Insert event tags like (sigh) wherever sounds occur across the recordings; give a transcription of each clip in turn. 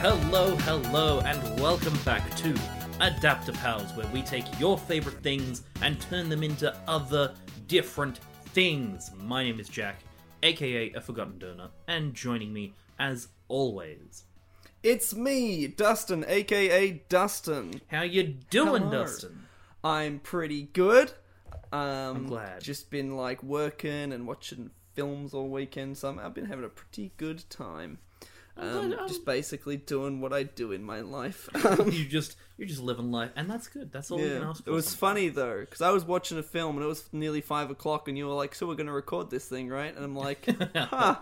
Hello, hello, and welcome back to Adapter Pals, where we take your favorite things and turn them into other different things. My name is Jack, aka A Forgotten Donor, and joining me, as always, It's me, Dustin, aka Dustin. how you doing, Hello. Dustin? I'm pretty good. Um, I'm glad. Just been like working and watching films all weekend, so I'm, I've been having a pretty good time. Um, glad, um, just basically doing what I do in my life. (laughs) you just you're just living life, and that's good. That's all we can yeah, ask it was funny though because I was watching a film and it was nearly five o'clock, and you were like, "So we're gonna record this thing, right?" And I'm like, (laughs) "Huh,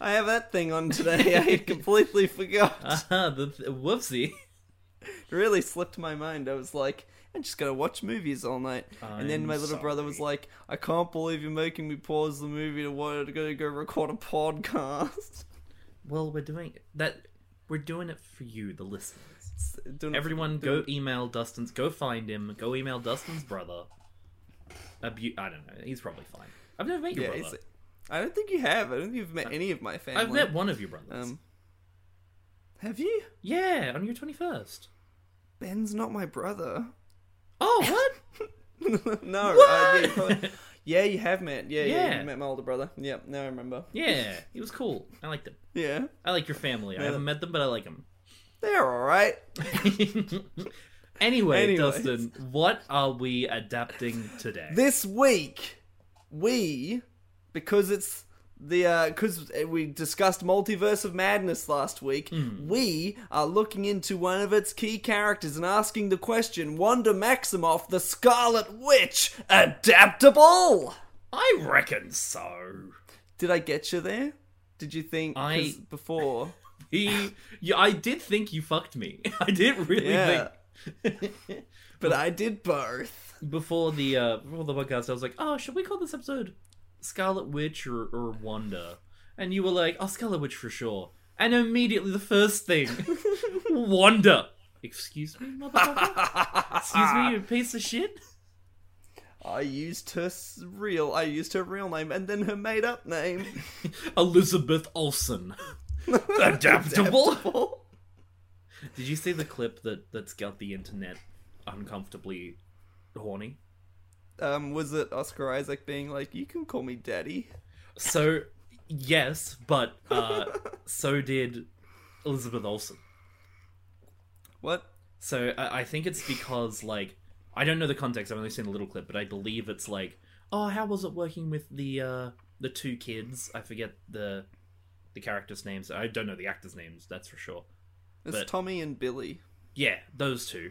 I have that thing on today. I completely forgot." Ah, (laughs) the th- whoopsie. It really slipped my mind. I was like, I'm just gonna watch movies all night. and then my little brother was like, I can't believe you're making me pause the movie to want to go record a podcast. Well, we're doing that. We're doing it for you, the listeners. Doing it- Everyone, go email Dustin's. Go find him. Go email Dustin's brother. Abu- I don't know. He's probably fine. I've never met your Yeah, brother. I don't think you have. I don't think you've met any of my family. I've met one of your brothers. Um, have you? yeah, on your twenty first. Ben's not my brother. Oh, what? (laughs) no. Uh, What? yeah, probably- yeah, you have met. Yeah, yeah, Yeah. You met my older brother. Yeah, now I remember. yeah, he was cool. I liked him. Yeah, I like your family. I haven't met them, but I like them. they're all right. (laughs) anyway, Anyways. Dustin, what are we adapting today? This week, we because it's the because we discussed Multiverse of Madness last week, we are looking into one of its key characters and asking the question: Wanda Maximoff, the Scarlet Witch, adaptable? I reckon so. Did I get you there? Did you think I- before? (laughs) He, yeah, I did think you fucked me. (laughs) I didn't really Yeah. think. (laughs) But I did both. before the uh before the podcast, I was like, "Oh, should we call this episode Scarlet Witch or, or Wanda?" And you were like, "Oh, Scarlet Witch for sure." And immediately, the first thing, (laughs) Wanda. Excuse me, motherfucker. Excuse me, you piece of shit. I used her real. I used her real name and then her made up name. (laughs) Elizabeth Olsen. (laughs) Adaptable. Adaptable. Did you see the clip that that's got the internet uncomfortably horny? Um, was it Oscar Isaac being like, "You can call me daddy"? So yes, but uh, (laughs) so did Elizabeth Olsen. What? So I, I think it's because like I don't know the context. I've only seen a little clip, but I believe it's like, oh, how was it working with the uh, the two kids? I forget the the characters' names. I don't know the actors' names. That's for sure. It's But- Tommy and Billy. Yeah, those two.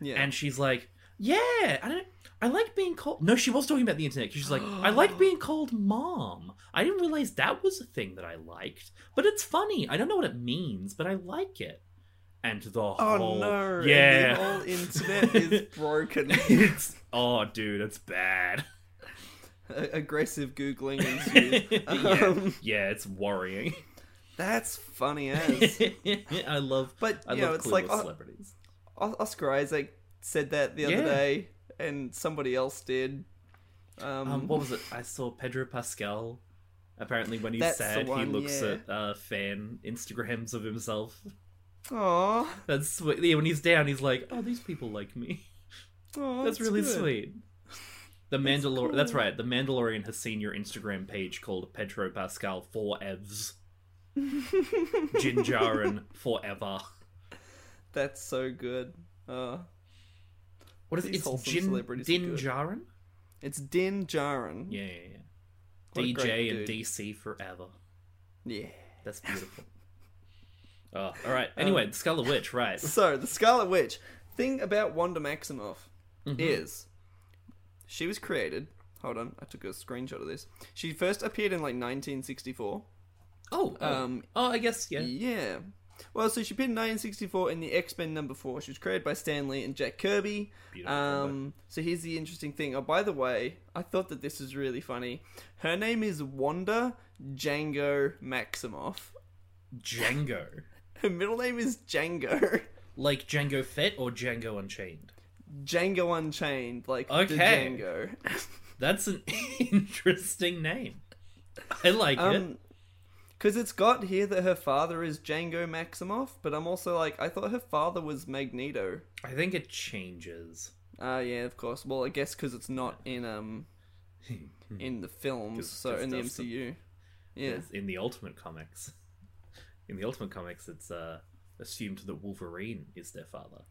Yeah. And she's like, yeah, I don't. I like being called. No, she was talking about the internet. She's like, I like (gasps) being called mom. I didn't realize that was a thing that I liked, but it's funny. I don't know what it means, but I like it. And the oh whole no! yeah, The whole internet (laughs) is broken. it's oh, dude, it's bad. Aggressive googling ensues. (laughs) yeah, Um, yeah, it's worrying. That's funny as. (laughs) I love, But I you love know, it's like uh, celebrities. Oscar Isaac said that the other Yeah. day, and somebody else did. Um, Um, what was it? I saw Pedro Pascal. Apparently, when he's That's sad, he looks yeah. at uh, fan Instagrams of himself. Aw, That's sweet. Yeah, when he's down, he's like, "Oh, these people like me." aw, That's, really good. sweet. The Mandalorian. That's right. The Mandalorian has seen your Instagram page called Pedro Pascal for Evs. (laughs) Jinjarin forever. That's so good. Uh, What is it? It's Jin Din. Djarin? it's Din Djarin. Yeah, yeah, yeah. What DJ and dude. DC forever. Yeah. That's (laughs) beautiful. oh, all right. Anyway, the Scarlet Witch, right? (laughs) So the Scarlet Witch. Thing about Wanda Maximoff Mm-hmm. is she was created. Hold on, I took a screenshot of this. She first appeared in like 1964. Oh, oh, Um, oh, I guess yeah. Yeah. Well, so she in 1964 in the X Men number four. She was created by Stan Lee and Jack Kirby. Beautiful Um, so here's the interesting thing. Oh, by the way, I thought that this was really funny. Her name is Wanda Django Maximoff. Django, (laughs) Her middle name is Django. like Jango Fett or Django Unchained. Django Unchained, like the Okay. Django. (laughs) That's an (laughs) interesting name. I like it. Because it's got here that her father is Django Maximoff, but I'm also like, I thought her father was Magneto. I think it changes. Ah, yeah, of course. Well, I guess because it's not in um (laughs) in the films, 'Cause- so 'cause in the that's the- MCU. Yeah. Yes, In the Ultimate Comics. (laughs) In the Ultimate Comics, it's uh, assumed that Wolverine is their father.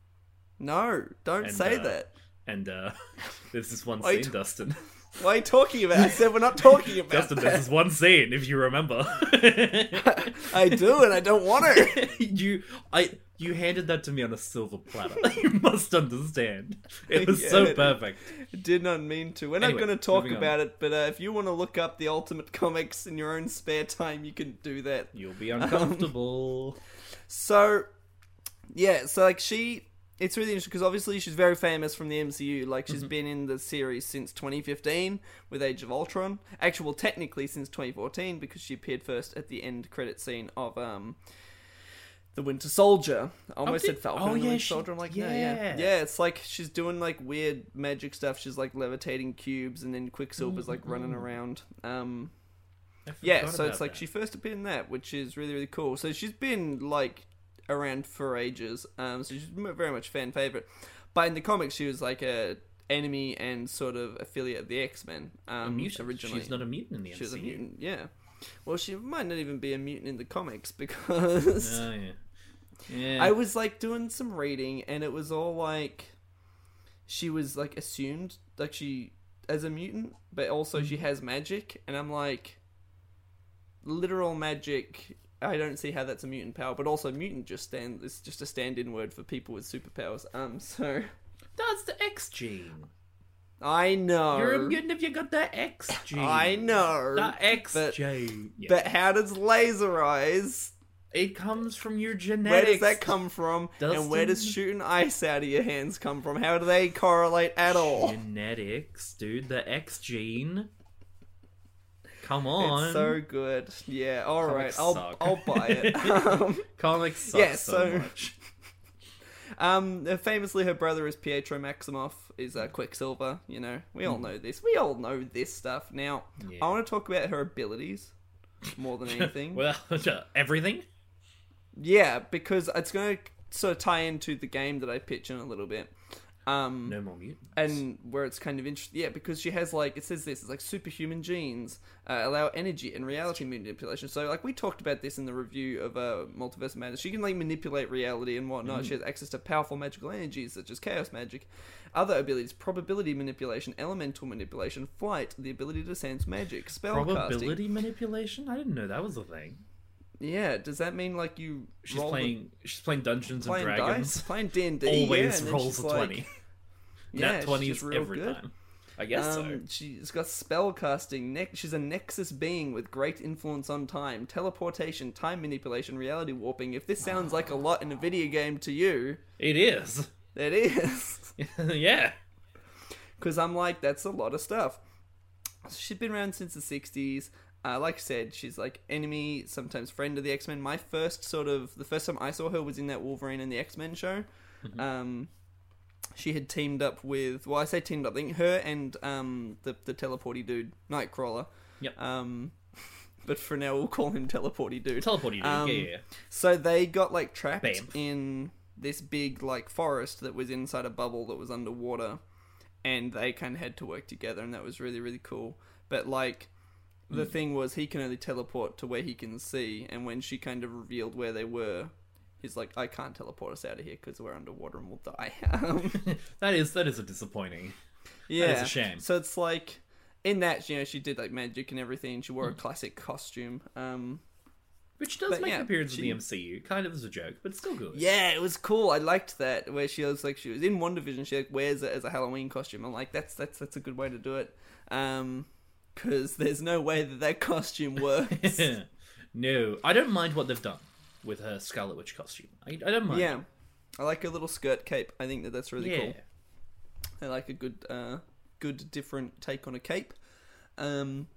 No, don't And, say uh, that. And uh, (laughs) there's this one scene, Dustin. What are you talking about? I said we're not talking about Dustin, that. this is one scene, if you remember. (laughs) I do, and I don't want to. (laughs) you, I, you handed that to me on a silver platter. (laughs) you must understand. It was Yeah, so perfect. Did not mean to. We're Anyway, not going to talk moving on. about it, but uh, if you want to look up the Ultimate Comics in your own spare time, you can do that. You'll be uncomfortable. So, yeah, so like she, it's really interesting because obviously she's very famous from the MCU. Like she's been in the series since 2015 with Age of Ultron. Actually, well, technically since 2014 because she appeared first at the end credit scene of um. The Winter Soldier. I almost did- said Falcon oh, and the yeah, Winter she- Soldier. I'm like, yeah, yeah, yeah. yeah. It's like she's doing like weird magic stuff. She's like levitating cubes, and then Quicksilver's like running around. Um, yeah, so it's like that. she first appeared in that, which is really really cool. So she's been like around for ages. Um, so she's very much fan favorite. But in the comics, she was like a enemy and sort of affiliate of the X Men. Um, a mutant. originally. She's not a mutant in the She was a mutant. Yeah. Well, she might not even be a mutant in the comics (laughs) because Oh yeah. Yeah. I was like doing some reading, and it was all like she was like assumed like she as a mutant, but also she has magic, and I'm like literal magic. I don't see how that's a mutant power, but also mutant just stand is just a stand-in word for people with superpowers. Um, so That's the X gene. I know You're a mutant if you got the X gene. I know, The X but- gene. Yeah. but how does laser eyes? it comes from your genetics. Where does that come from? And where does shooting ice out of your hands come from? How do they correlate at all? Genetics, dude. The X gene. Come on. It's so good. Yeah, all right. Comics I'll suck. I'll buy it. (laughs) um, Comics suck Yeah, so, so- much. (laughs) um, famously, her brother is Pietro Maximoff, is uh, Quicksilver. You know, we all know this. We all know this stuff. Now, Yeah. I want to talk about her abilities more than (laughs) anything. well, everything. yeah, because it's going to sort of tie into the game that I pitch in a little bit. Um, No more mutants. and where it's kind of interesting, yeah, because she has like it says this, it's like superhuman genes uh, allow energy and reality manipulation. So like we talked about this in the review of uh, Multiverse Madness. She can like manipulate reality and whatnot. She has access to powerful magical energies such as chaos magic, other abilities, probability manipulation, elemental manipulation, flight, the ability to sense magic, spellcasting. Probability manipulation. I didn't know that was a thing. Yeah, does that mean like you She's roll the- playing. She's playing Dungeons and Dragons. dice, playing D and D? (laughs) Always yeah, rolls a like- twenty. (laughs) Yeah, Nat she's twenties every good. time. I guess so. Um, she's got spellcasting. Ne- she's a nexus being with great influence on time, teleportation, time manipulation, reality warping. If this sounds like a (sighs) lot in a video game to you, It is. it is. (laughs) yeah. Because I'm like, that's a lot of stuff. She's been around since the 60s. Uh, like I said, she's like enemy, sometimes friend of the X Men. My first sort of the first time I saw her was in that Wolverine and the X Men show. Um, she had teamed up with well, I say teamed up. I think her and um the the teleporty dude, Nightcrawler. Yep. Um, (laughs) but for now we'll call him teleporty dude. Teleporting. dude. Um, yeah, yeah. So they got like trapped Bam. in this big like forest that was inside a bubble that was underwater, and they kind of had to work together, and that was really really cool. But like. The thing was, he can only teleport to where he can see, and when she kind of revealed where they were, he's like, "I can't teleport us out of here because we're underwater and we'll die." Um, (laughs) (laughs) that is that is a disappointing. yeah, it's a shame. So it's like in that, you know, she did like magic and everything. She wore a classic costume. Um, Which does But make yeah, an appearance she- in the MCU, kind of as a joke, but it's still good. Yeah, it was cool. I liked that where she was like she was in one division. She like wears it as a Halloween costume. I'm like, that's that's that's a good way to do it. Um, because there's no way that that costume (laughs) works. no, I don't mind what they've done with her Scarlet Witch costume. I, I don't mind. yeah, I like her little skirt cape. I think that that's really yeah. cool. I like a good uh good different take on a cape. Um,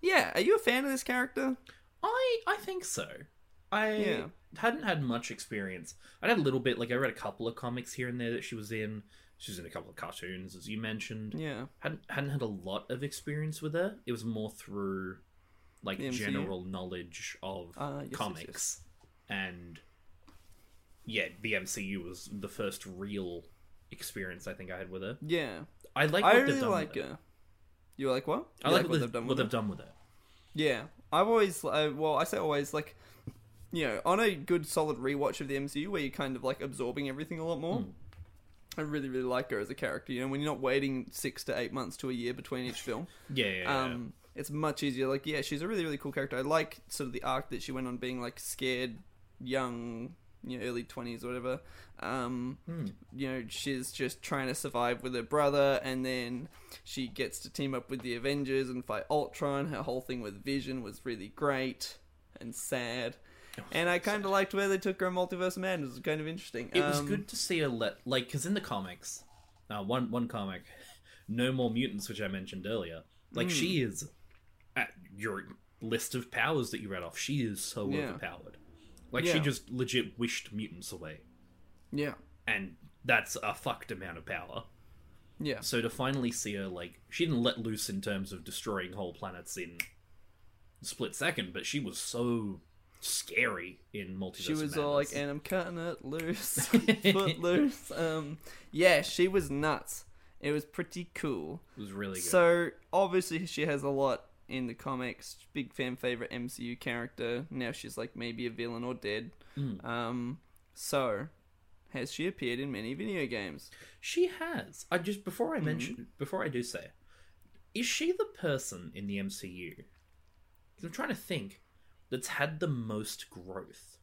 yeah. Are you a fan of this character? I I think so. I Yeah. hadn't had much experience. I had a little bit, like I read a couple of comics here and there that she was in. She was in a couple of cartoons, as you mentioned. Yeah. hadn't hadn't had a lot of experience with her. It was more through like general knowledge of Ah, yes, yes, comics, and yeah, the MCU was the first real experience I think I had with her. Yeah, I like I what really they've done like her. You like what? I You like, what, they've, done what with they've her? done with it. Yeah, I've always, uh, well, I say always, like, you know, on a good solid rewatch of the MCU where you're kind of like absorbing everything a lot more. Mm. I really, really like her as a character. You know, when you're not waiting six to eight months to a year between each film, (laughs) Yeah, yeah, yeah. um, it's much easier. Like, yeah, she's a really, really cool character. I like sort of the arc that she went on, being like scared, young, you know, early twenties or whatever. Um, Hmm. you know, she's just trying to survive with her brother, and then she gets to team up with the Avengers and fight Ultron. Her whole thing with Vision was really great and sad. And I kind of liked where they took her in Multiverse of Madness. It was kind of interesting. It was Um, good to see her let like because in the comics, uh, one one comic, (laughs) No More Mutants, which I mentioned earlier, like she Hmm. is at your list of powers that you read off. She is so Yeah. overpowered. Like she just legit wished mutants away, Yeah, and that's a fucked amount of power. yeah, So to finally see her like she didn't let loose in terms of destroying whole planets in split second, but she was so scary in Multiverse. she was all like, "And I'm cutting it loose, (laughs) foot loose." Um, yeah, she was nuts. It was pretty cool. it was really good. So obviously she has a lot in the comics. Big fan favorite MCU character. Now she's like maybe a villain or dead. Mm. Um, so has she appeared in many video games? She has. I just before Mm-hmm. I mention before I do say, is she the person in the MCU? I'm trying to think that's had the most growth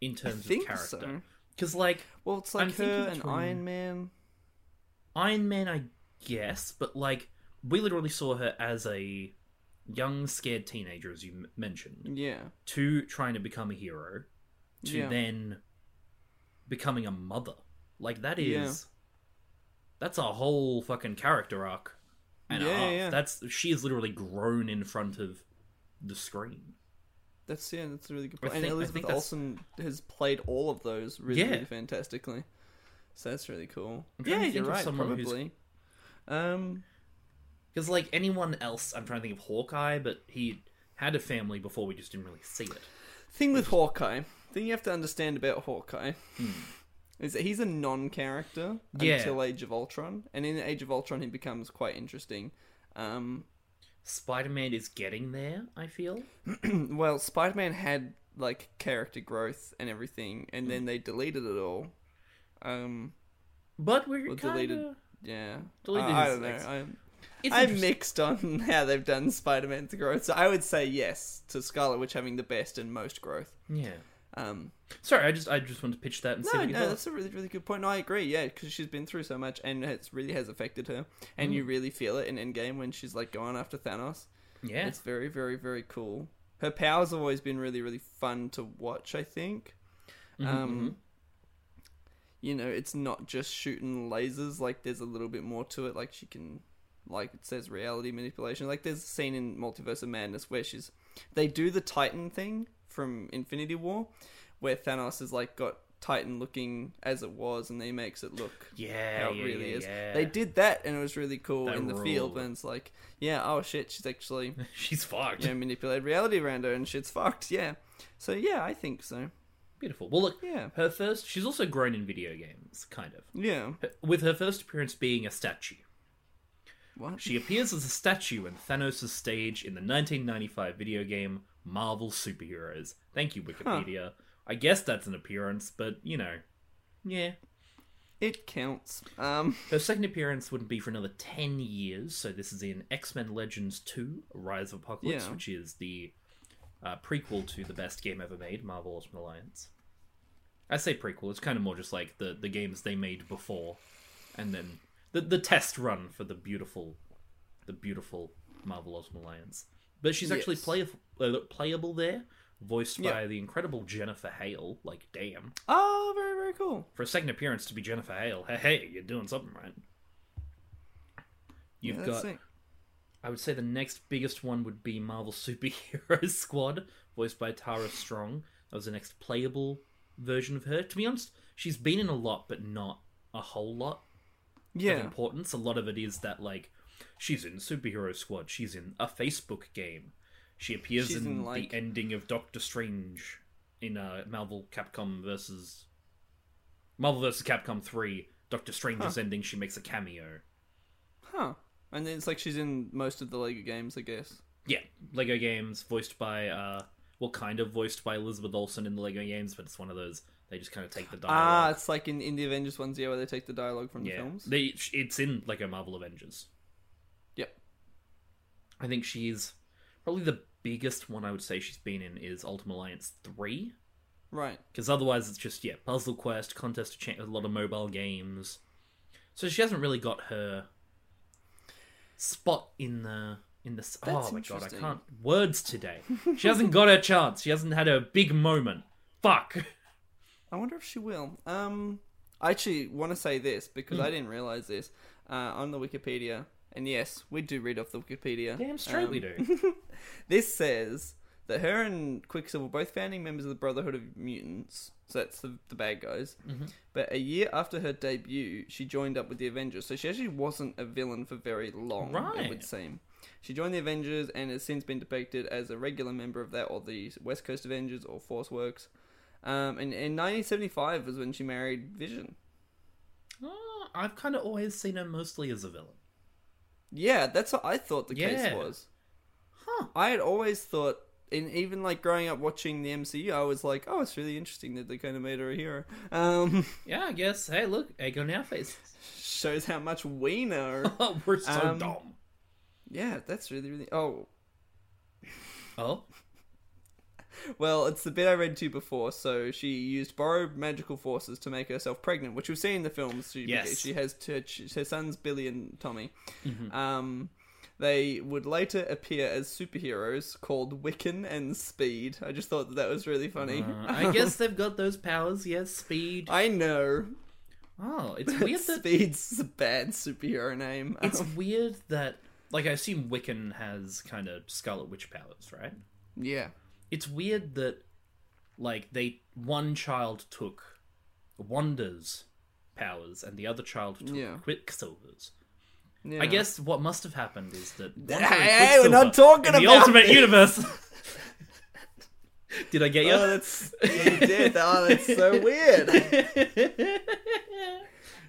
in terms of think character. so. Because like Well, it's like I'm her and between- Iron Man. Iron Man, I guess, but like we literally saw her as a young, scared teenager, as you m- mentioned, Yeah, to trying to become a hero, to Yeah. then becoming a mother. Like that is Yeah. that's a whole fucking character arc and a half. yeah. That's she has literally grown in front of the screen. That's yeah, that's a really good point. And think- I Elizabeth Olsen has played all of those really, Yeah. really fantastically. So that's really cool. Yeah, you're right. Probably. Um, Because like anyone else, I'm trying to think of Hawkeye, but he had a family before we just didn't really see it. thing with Hawkeye, thing you have to understand about Hawkeye Hmm. is that he's a non-character Yeah. until Age of Ultron, and in Age of Ultron he becomes quite interesting. Um, Spider-Man is getting there. I feel. (clears throat) well, Spider-Man had like character growth and everything, and then they deleted it all. Um, But we're Well, kind deleted- of. yeah, Deleted uh, I don't know. I'm, It's I'm mixed on (laughs) how they've done Spider-Man's growth, so I would say yes to Scarlet Witch having the best and most growth. Yeah. Um, Sorry, I just I just wanted to pitch that and see No, what you no, thought. that's a really, really good point. No, I agree. Yeah, because she's been through so much, and it really has affected her. And Mm. you really feel it in Endgame when she's like going after Thanos. Yeah. It's very, very, very cool. Her powers have always been really, really fun to watch. I think. Mhm, um, mhm. You know, it's not just shooting lasers. Like, there's a little bit more to it. Like, she can, like it says, reality manipulation. Like, there's a scene in Multiverse of Madness where she's, they do the Titan thing from Infinity War, where Thanos has like got Titan looking as it was, and he makes it look yeah, how it yeah, really yeah, is. yeah. They did that, and it was really cool That in the field And it's like, yeah, oh shit, she's actually (laughs) She's fucked. you know manipulated reality around her, and shit's fucked. Yeah, so yeah, I think so. Beautiful. Well, look, Yeah, her first. She's also grown in video games, kind of. yeah. With her first appearance being a statue. What? She appears as a statue in Thanos' stage in the 1995 video game Marvel Superheroes. Thank you, Wikipedia. I guess that's an appearance, but you know, yeah. It counts. Um, (laughs) Her second appearance wouldn't be for another 10 years, so this is in X Men Legends 2 Rise of Apocalypse, Yeah. which is the uh, prequel to the best game ever made, Marvel Ultimate Alliance. I say prequel, it's kind of more just like the, the games they made before, and then the, the test run for the beautiful the beautiful Marvel Ultimate Alliance. But she's actually Yes. play, uh, playable there, voiced Yeah. by the incredible Jennifer Hale. Like, damn. oh, very, very cool. For a second appearance to be Jennifer Hale, hey, hey you're doing something right. You've Yeah, got, sick. I would say the next biggest one would be Marvel (laughs) Superhero Squad, voiced by Tara Strong. That was the next playable version of her. To be honest, she's been in a lot, but not a whole lot of importance. A lot of it is that, like, she's in Superhero Squad, she's in a Facebook game, She appears She's in, in, like- the ending of Doctor Strange in uh, Marvel Capcom versus Marvel versus Capcom 3. Doctor Strange's ending, she makes a cameo. Huh. And then it's like she's in most of the Lego games, I guess. Yeah, Lego games voiced by uh well kind of voiced by Elizabeth Olsen in the Lego games, but it's one of those they just kind of take the dialogue. Ah, it's like in, in the Avengers ones, yeah, where they take the dialogue from the films. They it's in Lego Marvel Avengers. I think she's probably the biggest one I would say she's been in is Ultimate Alliance 3. Right. Because otherwise, it's just yeah, puzzle quest, contest, cha- a lot of mobile games. So she hasn't really got her spot in the in the. s- oh my god, I can't words today. She hasn't got her chance. She hasn't had her big moment. Fuck. I wonder if she will. Um, I actually want to say this because Hmm. I didn't realize this uh, on the Wikipedia. And yes, we do read off the Wikipedia. Damn straight we Um, do. (laughs) (laughs) This says that her and Quicksilver were both founding members of the Brotherhood of Mutants. So that's the, the bad guys. Mm-hmm. But a year after her debut, she joined up with the Avengers. So she actually wasn't a villain for very long, it would seem. She joined the Avengers and has since been depicted as a regular member of that, or the West Coast Avengers, or Force Works. Um, and in 1975 was when she married Vision. Oh, I've kind of always seen her mostly as a villain. Yeah, that's what I thought the case Yeah. was. Huh. I had always thought, in even like growing up watching the MCU, I was like, oh, it's really interesting that they kind of made her a hero. Um, (laughs) Yeah, I guess. Hey, look, egg on our faces. shows how much we know. (laughs) Oh, we're so Um, dumb. yeah, that's really really. Oh, Oh, well, it's the bit I read to you before. So she used borrowed magical forces to make herself pregnant, which we've seen in the films. She, Yes. she has two, her sons Billy and Tommy. Mm-hmm. Um, they would later appear as superheroes called Wiccan and Speed. I just thought that, that was really funny. Uh, I (laughs) guess they've got those powers. Yes, speed. I know. Oh, it's (laughs) weird that Speed's a bad superhero name. (laughs) it's weird that like I assume Wiccan has kind of Scarlet Witch powers, right? yeah. It's weird that like they one child took Wanda's powers and the other child took Yeah. Quicksilver's. yeah. I guess what must have happened is that (laughs) Wanda and Hey, we're not talking in the about Ultimate this. Universe. (laughs) Did I get you? Oh, that's you did. Oh, that's so weird. (laughs)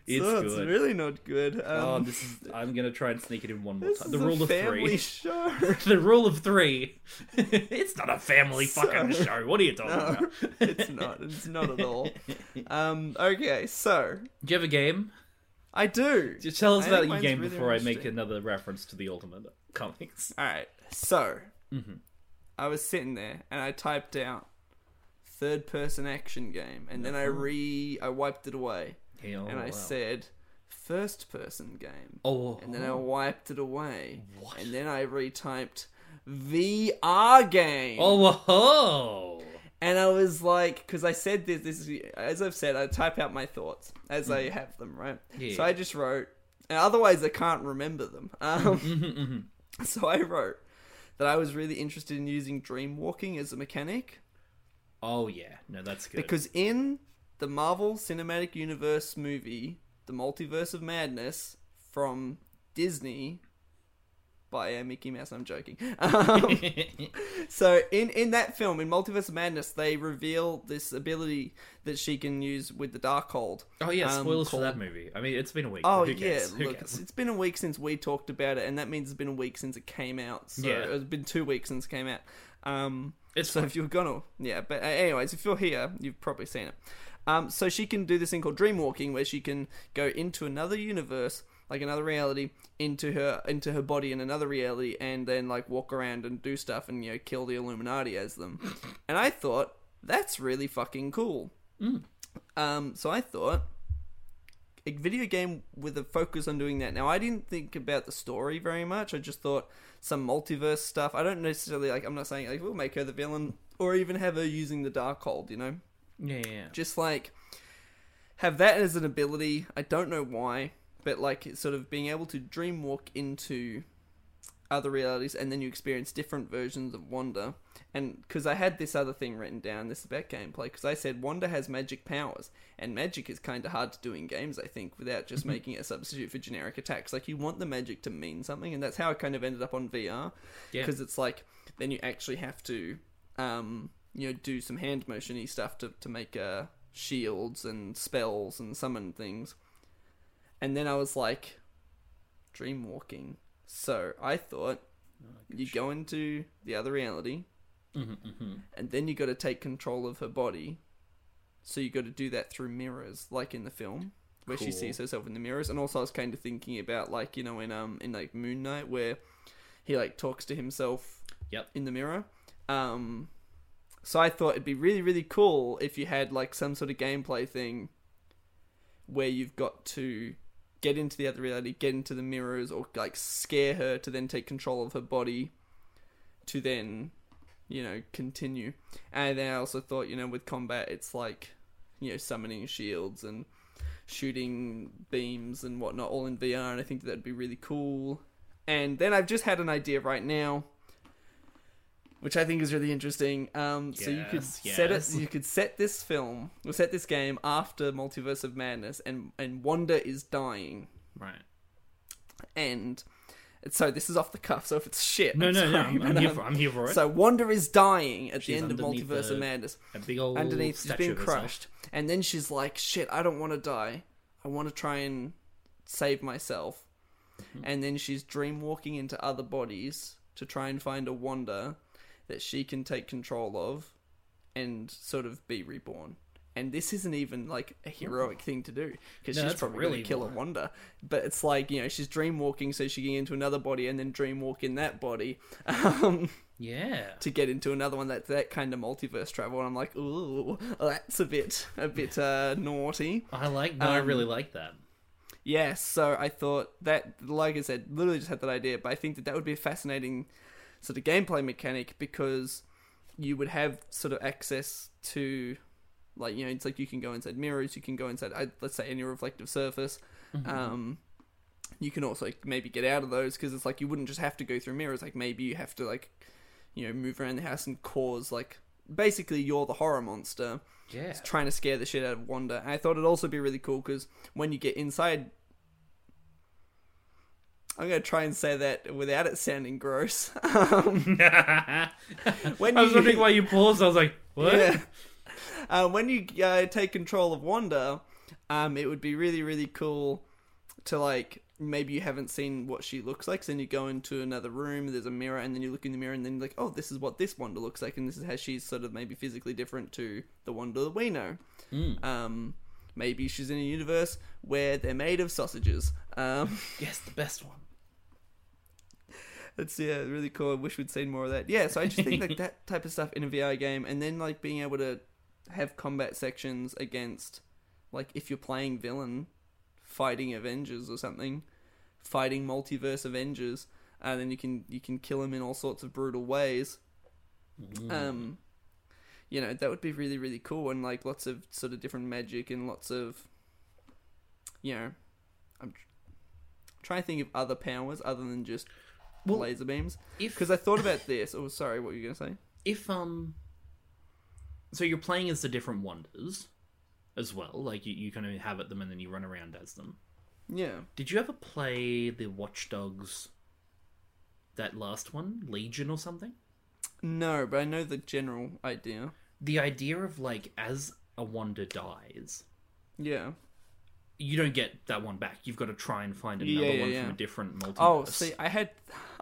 it's So it's good. really not good. Oh, Um, this is. I'm gonna try and sneak it in one more time. The a rule of family three. (laughs) show. the rule of three. (laughs) it's not a family fucking show. What are you talking No, about? (laughs) it's not. It's not at all. Um, okay, so Do you have a game? I do. Just tell us I about your game really before I make another reference to the Ultimate Comics. All right, so Mm-hmm. I was sitting there and I typed out third person action game, and then I re I wiped it away, Oh, and I wow. said first person game. oh, and then I wiped it away. What? And then I retyped VR game. oh, whoa. And I was like, because I said this, this is, as I've said, I type out my thoughts as I have them, right? Mm. Yeah. So I just wrote, and otherwise I can't remember them. (laughs) Um, Mm-hmm, so I wrote that I was really interested in using dream walking as a mechanic Oh yeah, no, that's good. because in the Marvel Cinematic Universe movie, The Multiverse of Madness from Disney by uh, Mickey Mouse, I'm joking. Um, (laughs) so in in that film, in Multiverse of Madness, they reveal this ability that she can use with the Darkhold. oh yeah, um, spoilers for that movie. I mean, it's been a week. Oh Who yeah. Look, cares? it's, it's been a week since we talked about it, and that means it's been a week since it came out. So Yeah. it's been two weeks since it came out. Um, It's so fine. if you're gonna, yeah. But uh, anyways, if you're here, you've probably seen it. Um, so she can do this thing called dream walking, where she can go into another universe, like another reality, into her into her body in another reality, and then like walk around and do stuff and you know kill the Illuminati as them. and I thought that's really fucking cool. Um, so I thought a video game with a focus on doing that. Now, I didn't think about the story very much. I just thought some multiverse stuff. I don't necessarily like. I'm not saying like we'll make her the villain or even have her using the Darkhold. You know, yeah, yeah, yeah. just like have that as an ability. I don't know why, but like sort of being able to dream walk into other realities, and then you experience different versions of Wanda. And because I had this other thing written down, this is about gameplay, because I said Wanda has magic powers, and magic is kind of hard to do in games, I think, without just making it a substitute for generic attacks. Like, you want the magic to mean something, and that's how I kind of ended up on VR, Yeah. because it's like, then you actually have to, um, you know, do some hand motiony stuff to, to make uh, shields and spells and summon things. And then I was like, dream walking. So I thought you go into the other reality, Mhm, mhm. and then you got to take control of her body. So you got to do that through mirrors, like in the film, where she sees herself in the mirrors. And also, I was kind of thinking about like you know in um in like Moon Knight, where he like talks to himself Yep. in the mirror. Um, so I thought it'd be really really cool if you had like some sort of gameplay thing where you've got to get into the other reality, get into the mirrors, or like scare her to then take control of her body, to then, you know, continue. And then I also thought, you know, with combat, it's like, you know, summoning shields and shooting beams and whatnot, all in VR, and I think that'd be really cool. And then I've just had an idea right now. Which I think is really interesting. Um, so you could Yes, set it. You could set this film, or set this game after Multiverse of Madness, and and Wanda is dying, Right. and so this is off the cuff. So if it's shit, No, I'm no, no. I'm, I'm here um, for. I'm here for it. So Wanda is dying at the end of Multiverse of Madness. a big old Underneath, she's been crushed, and then she's like, "Shit, I don't want to die. I want to try and save myself." Mm-hmm. And then she's dream walking into other bodies to try and find a Wanda that she can take control of and sort of be reborn. And this isn't even like a heroic thing to do because No, she's probably really going to kill a. Wanda. But it's like you know she's dream walking, so she can get into another body and then dream walk in that body. (laughs) Um, Yeah. to get into another one that's that kind of multiverse travel and I'm like, ooh, that's a bit a bit uh naughty. I like. No, I Um, really like that. Yes, so I thought that like I said, literally just had that idea, but I think that that would be a fascinating sort of gameplay mechanic because you would have sort of access to like you know it's like you can go inside mirrors you can go inside uh, let's say any reflective surface um you can also like, maybe get out of those because it's like you wouldn't just have to go through mirrors like maybe you have to like you know move around the house and cause like basically you're the horror monster Yeah. trying to scare the shit out of Wanda. And I thought it'd also be really cool because when you get inside, I'm gonna try and say that without it sounding gross. (laughs) (laughs) Um, when I was you- wondering why you paused. I was like, (laughs) what? yeah. Uh, when you uh, take control of Wanda, um, it would be really, really cool to like maybe you haven't seen what she looks like. So then you go into another room, there's a mirror, and then you look in the mirror, and then you're like, oh, this is what this Wanda looks like, and this is how she's sort of maybe physically different to the Wanda that we know. Mm. Um, maybe she's in a universe where they're made of sausages. Um, Yes, the best one. It's yeah, really cool. I wish we'd seen more of that. Yeah, so I just think like (laughs) that type of stuff in a VR game, and then like being able to have combat sections against, like if you're playing villain, fighting Avengers or something, fighting multiverse Avengers, and then you can you can kill them in all sorts of brutal ways. Mm. Um, you know that would be really really cool, and like lots of sort of different magic and lots of, you know, I'm trying to think of other powers other than just Well, laser beams. if Because I thought about this. Oh, sorry, what were you gonna say? if um, so you're playing as the different Wandas, as well. Like you, you kind of inhabit them and then you run around as them. Yeah. Did you ever play the Watch Dogs? That last one, Legion or something? No, but I know the general idea. The idea of like as a Wanda dies, Yeah. you don't get that one back. You've got to try and find Yeah, another yeah, one yeah. from a different multiverse. Oh, see, I had,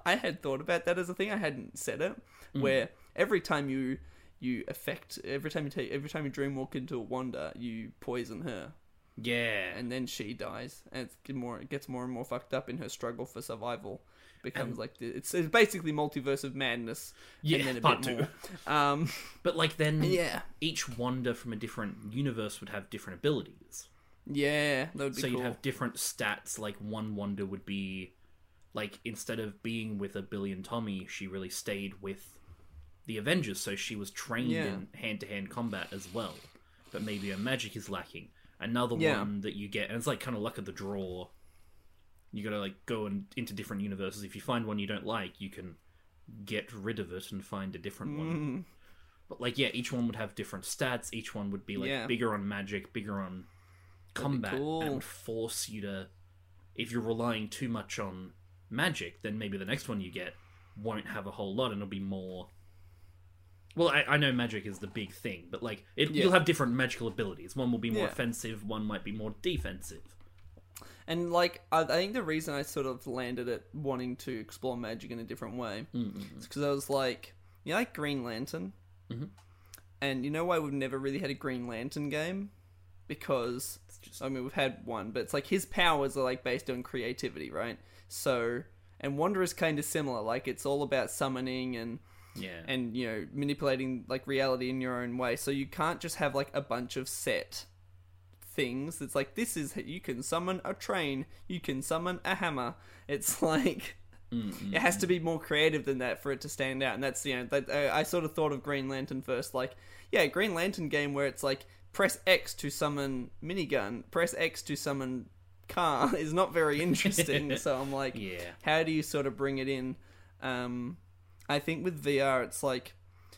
I had thought about that as a thing. I hadn't said it. Mm. Where every time you, you affect, every time you take, every time you dream walk into a Wanda, you poison her, yeah, and then she dies, and it's get more, it gets more and more fucked up in her struggle for survival. Becomes like the, it's, it's basically multiverse of madness. yeah, and then a part bit two. more. Um, (laughs) But like then, yeah, each Wanda from a different universe would have different abilities. yeah, that would be so cool. you'd have different stats. Like one Wanda would be, like instead of being with a billion Tommy, she really stayed with the Avengers. So she was trained Yeah. in hand to hand combat as well. But maybe her magic is lacking. Another Yeah. one that you get, and it's like kind of luck of the draw. You gotta like go and into different universes. If you find one you don't like, you can get rid of it and find a different one. Mm. But like, yeah, each one would have different stats. Each one would be like Yeah. bigger on magic, bigger on combat, and cool. would force you to. If you're relying too much on magic, then maybe the next one you get won't have a whole lot, and it'll be more. Well, I, I know magic is the big thing, but like it, Yeah. you'll have different magical abilities. One will be more Yeah. offensive, one might be more defensive. And like, I, I think the reason I sort of landed at wanting to explore magic in a different way Mm-mm. is because I was like, you like Green Lantern, Mhm. and you know why we've never really had a Green Lantern game? Because It's just I mean, we've had one, but it's like his powers are like based on creativity, right? So, and Wanda is kind of similar. Like it's all about summoning and yeah, and you know manipulating like reality in your own way. So you can't just have like a bunch of set things. It's like this is you can summon a train, you can summon a hammer. It's (laughs) like Mm-mm. it has to be more creative than that for it to stand out. And that's you know that, I I sort of thought of Green Lantern first, like yeah, Green Lantern game where it's like press X to summon minigun, press X to summon car (laughs) is not very interesting. (laughs) so I'm like, yeah. how do you sort of bring it in? Um, I think with VR, it's like,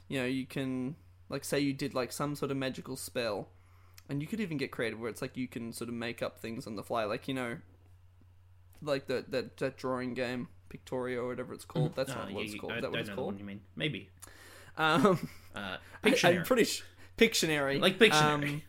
you know, you can like say you did like some sort of magical spell, and you could even get creative where it's like you can sort of make up things on the fly, like you know, like that that, that drawing game Pictoria or whatever it's called. That's Ah, not yeah, what it's called. I that what it's called? one you mean? Maybe. Um, Uh, (laughs) I, Pictionary. am pretty sh- Pictionary. Like Pictionary. Um,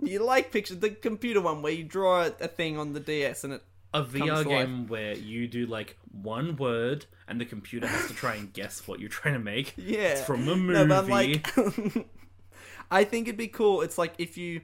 you like pictures. the computer one where you draw a thing on the DS and it a VR game where you do like one word and the computer has to try and guess what you're trying to make. (laughs) Yeah. It's from a movie. No, but like, (laughs) I think it'd be cool. It's like if you,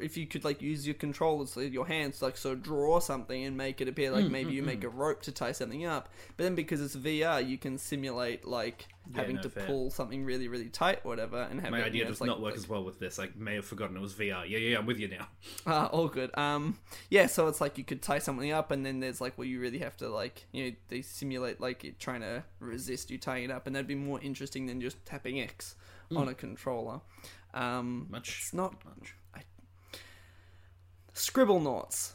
if you could like use your controllers, like your hands, like so draw something and make it appear like Mm, maybe you make a rope to tie something up. But then because it's VR, you can simulate like Yeah, having no, to fair. pull something really, really tight, or whatever, and have My it, idea you know, does like- not work like- as well with this. I may have forgotten it was VR. Yeah, yeah, I'm with you now. (laughs) Ah, all good. Um, yeah, so it's like you could tie something up, and then there's like, well, you really have to like, you know, they simulate like it trying to resist you tying it up, and that'd be more interesting than just tapping X on a controller. Um, Much. it's not Much. Scribblenauts.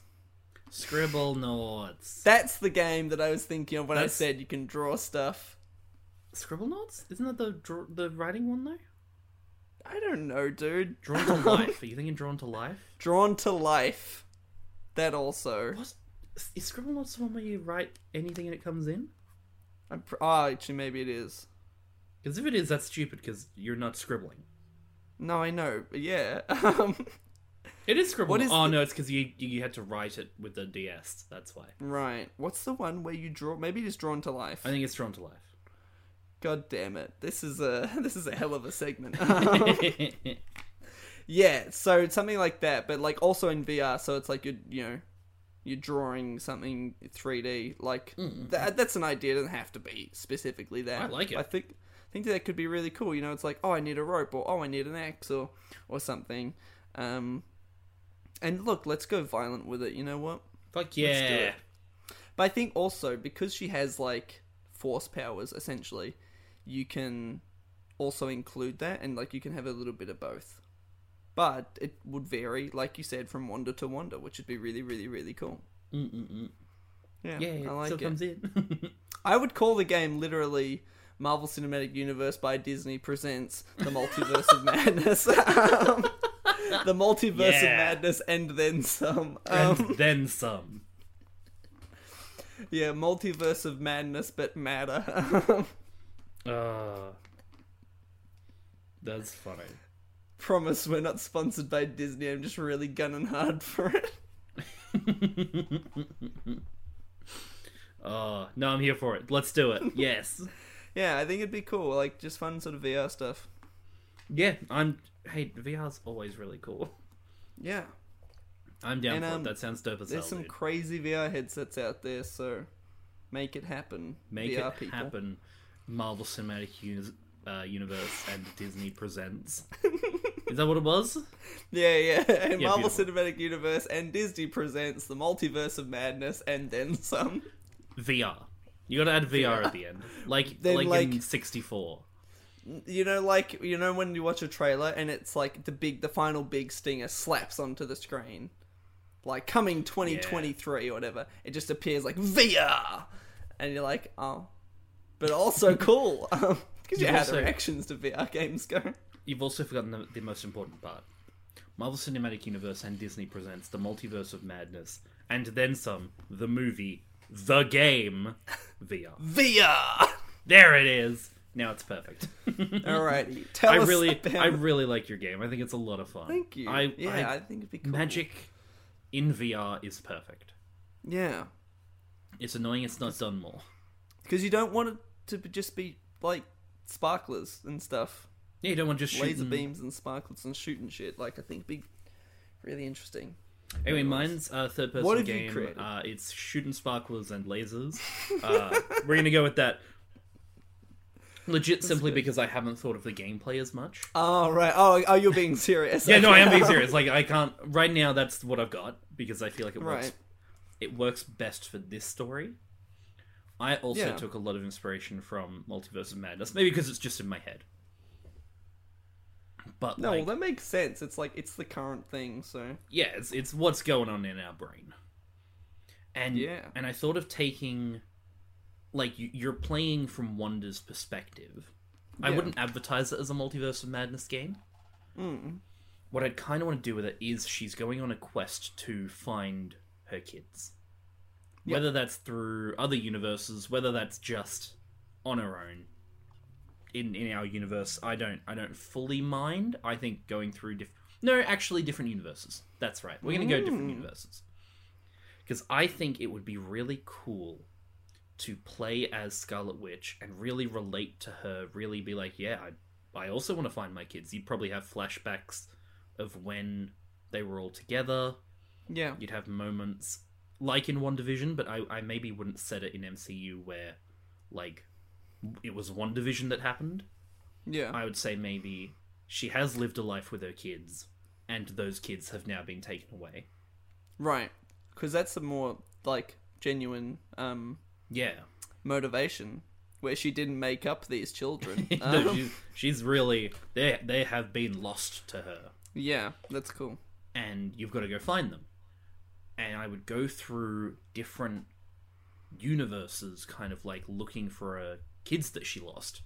Scribble notes. That's the game that I was thinking of when That's- I said you can draw stuff. Scribblenauts? Isn't that the draw- the writing one though? I don't know, dude. Drawn to (laughs) life. Are you thinking drawn to life? Drawn to life. That also. What? Is Scribblenauts the one where you write anything and it comes in? I'm pr- oh, actually, maybe it is. Because if it is, that's stupid. Because you're not scribbling. No, I know. But yeah. Um, (laughs) It is scribble. Is oh the- no, it's because you you had to write it with the DS. That's why. right. What's the one where you draw? Maybe it's drawn to life. I think it's drawn to life. God damn it! This is a (laughs) this is a hell of a segment. (laughs) yeah, so it's something like that, but like also in VR. So it's like you you know you're drawing something 3D. Like that, that's an idea. It doesn't have to be specifically that. I like it. I think think that could be really cool. You know, it's like oh I need a rope or oh I need an axe or or something. Um, and look, let's go violent with it. You know what? Fuck yeah. it. But I think also because she has like force powers, essentially, you can also include that, and like you can have a little bit of both. But it would vary, like you said, from Wanda to Wanda, which would be really, really, really cool. Mm-mm-mm. Yeah, Yeah, it I like it. comes in. (laughs) I would call the game literally Marvel Cinematic Universe by Disney presents the Multiverse of Madness. (laughs) Um, the Multiverse of Madness, and then some. and Um, then some. yeah, Multiverse of Madness, but madder. Uh, that's funny. Promise we're not sponsored by Disney. I'm just really gunning hard for it. Oh, (laughs) no, I'm here for it. Let's do it. Yes. (laughs) Yeah, I think it'd be cool. Like just fun sort of VR stuff. yeah, I'm. Hey, VR's always really cool. Yeah, I'm down And, for um, it. That sounds dope as hell. there's some dude. crazy VR headsets out there, so make it happen. Make VR it people. happen. Marvel Cinematic Uni- uh, Universe and Disney presents. (laughs) Is that what it was? Yeah, yeah. And Yeah, (laughs) Marvel beautiful. Cinematic Universe and Disney presents the Multiverse of Madness, and then some. VR. You gotta add VR, at the end, like Then, like, like- in '64. You know, like you know when you watch a trailer and it's like the big, the final big stinger slaps onto the screen. like coming 2023 or whatever. It just appears like VR, and you're like, oh, but also (laughs) cool. (laughs) Because you how also- reactions to VR games go. You've also forgotten the, the most important part. Marvel Cinematic Universe and Disney presents the Multiverse of Madness, and then some, the movie, the game, VR. VR. There it is. Now it's perfect. (laughs) Alrighty, (laughs) tell I us really, about- I really like your game. I think it's a lot of fun. Thank you. I, yeah, I- I, think it'd be cool. magic in VR is perfect. Yeah, It's annoying it's not done more. because you don't want it to just be like sparklers and stuff, Yeah, you don't want just laser shooting. beams and sparklers and shooting shit. Like I think it'd be really interesting. Anyway, mine's a third person What have you game. created? Uh, it's shooting sparklers and lasers. (laughs) Uh, we're gonna go with that. Legit, simply good. because I haven't thought of the gameplay as much. Oh right. Oh, oh, you're being serious. Yeah, no, I am being serious. Like, I can't right now. That's what I've got because I feel like it works. Right. It works best for this story. I also Yeah. took a lot of inspiration from Multiverse of Madness, maybe because it's just in my head. But No, like, well, that makes sense. It's like it's the current thing, so yeah, it's, it's what's going on in our brain. And Yeah. and I thought of taking, like, you, you're playing from Wanda's perspective. I wouldn't advertise it as a multiverse of madness game. mm. What I'd kind of want to do with it is she's going on a quest to find her kids. Yeah. Whether that's through other universes, whether that's just on her own. In in our universe, I don't I don't fully mind. I think going through different no, actually different universes. That's right. We're gonna go different Mm. universes because I think it would be really cool to play as Scarlet Witch and really relate to her. Really be like, yeah, I I also want to find my kids. You'd probably have flashbacks of when they were all together. yeah, You'd have moments like in WandaVision, but I, I maybe wouldn't set it in MCU where like it was WandaVision that happened. yeah, I would say maybe she has lived a life with her kids, and those kids have now been taken away. right. Because that's a more like genuine um Yeah, motivation where she didn't make up these children. (laughs) no, Um, she's, she's really they they have been lost to her. yeah, that's cool. and you've got to go find them. And I would go through different universes, kind of like looking for uh, kids that she lost,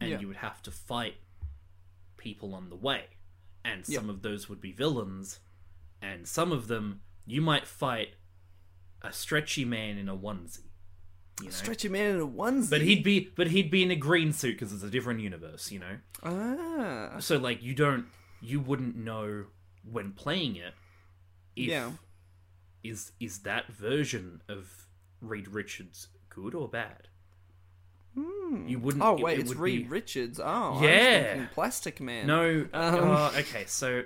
and Yeah. you would have to fight people on the way. And Yep. some of those would be villains, and some of them you might fight a stretchy man in a onesie. You know? Stretchy man in a onesie. but he'd be but he'd be in a green suit because it's a different universe, you know. ah So like you don't you wouldn't know when playing it if Yeah. is is that version of Reed Richards good or bad? You wouldn't oh wait, it it's would Reed be- Richards. Oh, Yeah. Plastic Man. No Um. uh, (laughs) okay, so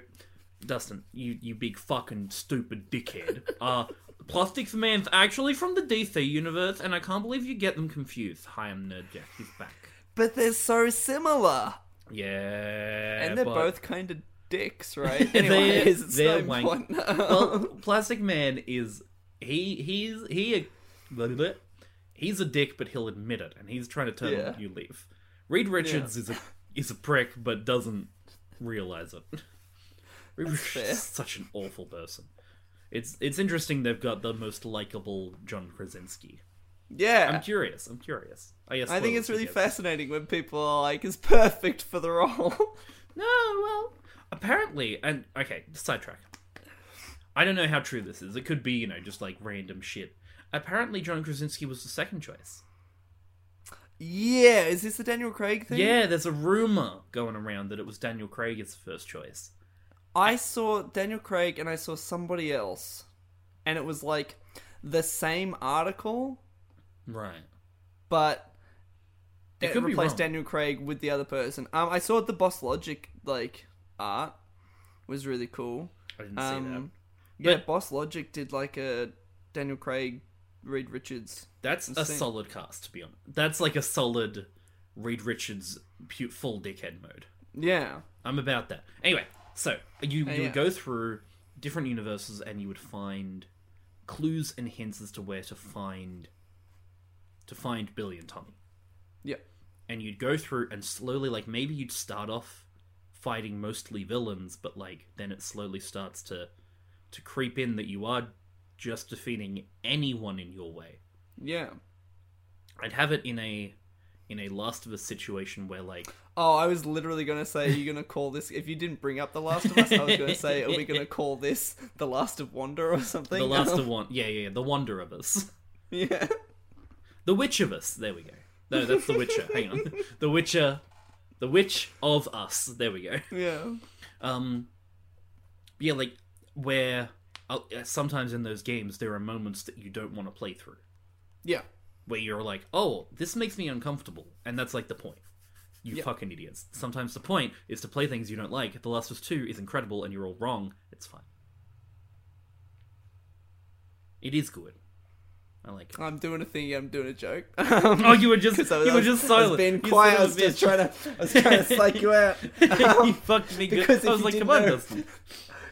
Dustin, you you big fucking stupid dickhead. uh Plastic Man's actually from the DC universe, and I can't believe you get them confused. Hi, I'm Nerd Jack. He's back. but they're so similar, Yeah, and they're but- both kind of dicks, right? (laughs) They're- (laughs) it's they're wank- well, Plastic Man is he he's he blah, blah, blah. He's a dick, but he'll admit it, and he's trying to turn Yeah. new leaf. Reed Richards is a is a prick, but doesn't realize it. (laughs) Reed Richards fair. is such an awful person. It's it's interesting they've got the most likable John Krasinski. yeah, I'm curious. I'm curious. I guess I think it's really fascinating when people are like, "Is perfect for the role." (laughs) No, well, apparently, and okay, sidetrack. I don't know how true this is. It could be, you know, just like random shit. Apparently, John Krasinski was the second choice. yeah, is this the Daniel Craig thing? Yeah, there's a rumor going around that it was Daniel Craig as the first choice. I saw Daniel Craig and I saw somebody else, and it was like the same article, Right. but It it, could replaced. Daniel Craig with the other person. Um, I saw the Boss Logic like art was really cool. I didn't see Um, that. yeah, But- Boss Logic did like a Daniel Craig, Reed Richards. That's a solid cast, to be honest. That's like a solid Reed Richards pu- full dickhead mode. Yeah, I'm about that. Anyway, so you, Uh, you yeah. would go through different universes and you would find clues and hints as to where to find to find Billy and Tommy. yeah, And you'd go through and slowly like maybe you'd start off fighting mostly villains, but like then it slowly starts to to creep in that you are just defeating anyone in your way. Yeah. I'd have it in a in a Last of Us situation where like Oh, I was literally gonna say, are you gonna call this? If you didn't bring up The Last of Us, I was gonna say, are we gonna (laughs) call this The Last of Wonder or something? the last of (laughs) one, yeah, yeah, yeah, the Wonder of Us, yeah. the Witch of Us. There we go. No, that's the Witcher. Hang on, the Witcher, the Witch of Us. There we go. Yeah. Um, yeah, like where Oh, sometimes in those games there are moments that you don't want to play through, Yeah. where you're like, oh, this makes me uncomfortable, and that's like the point. You Yeah. fucking idiots. Sometimes the point is to play things you don't like. The Last of Us Two is incredible, and you're all wrong. It's fine. It is good. I like it. I'm doing a thing. I'm doing a joke. (laughs) Um, oh, you were just I was- you were just I silent. was being quiet. I was just trying to. I was trying to psych you out. (laughs) you fucked me (laughs) good. because I was like, come on, Dustin.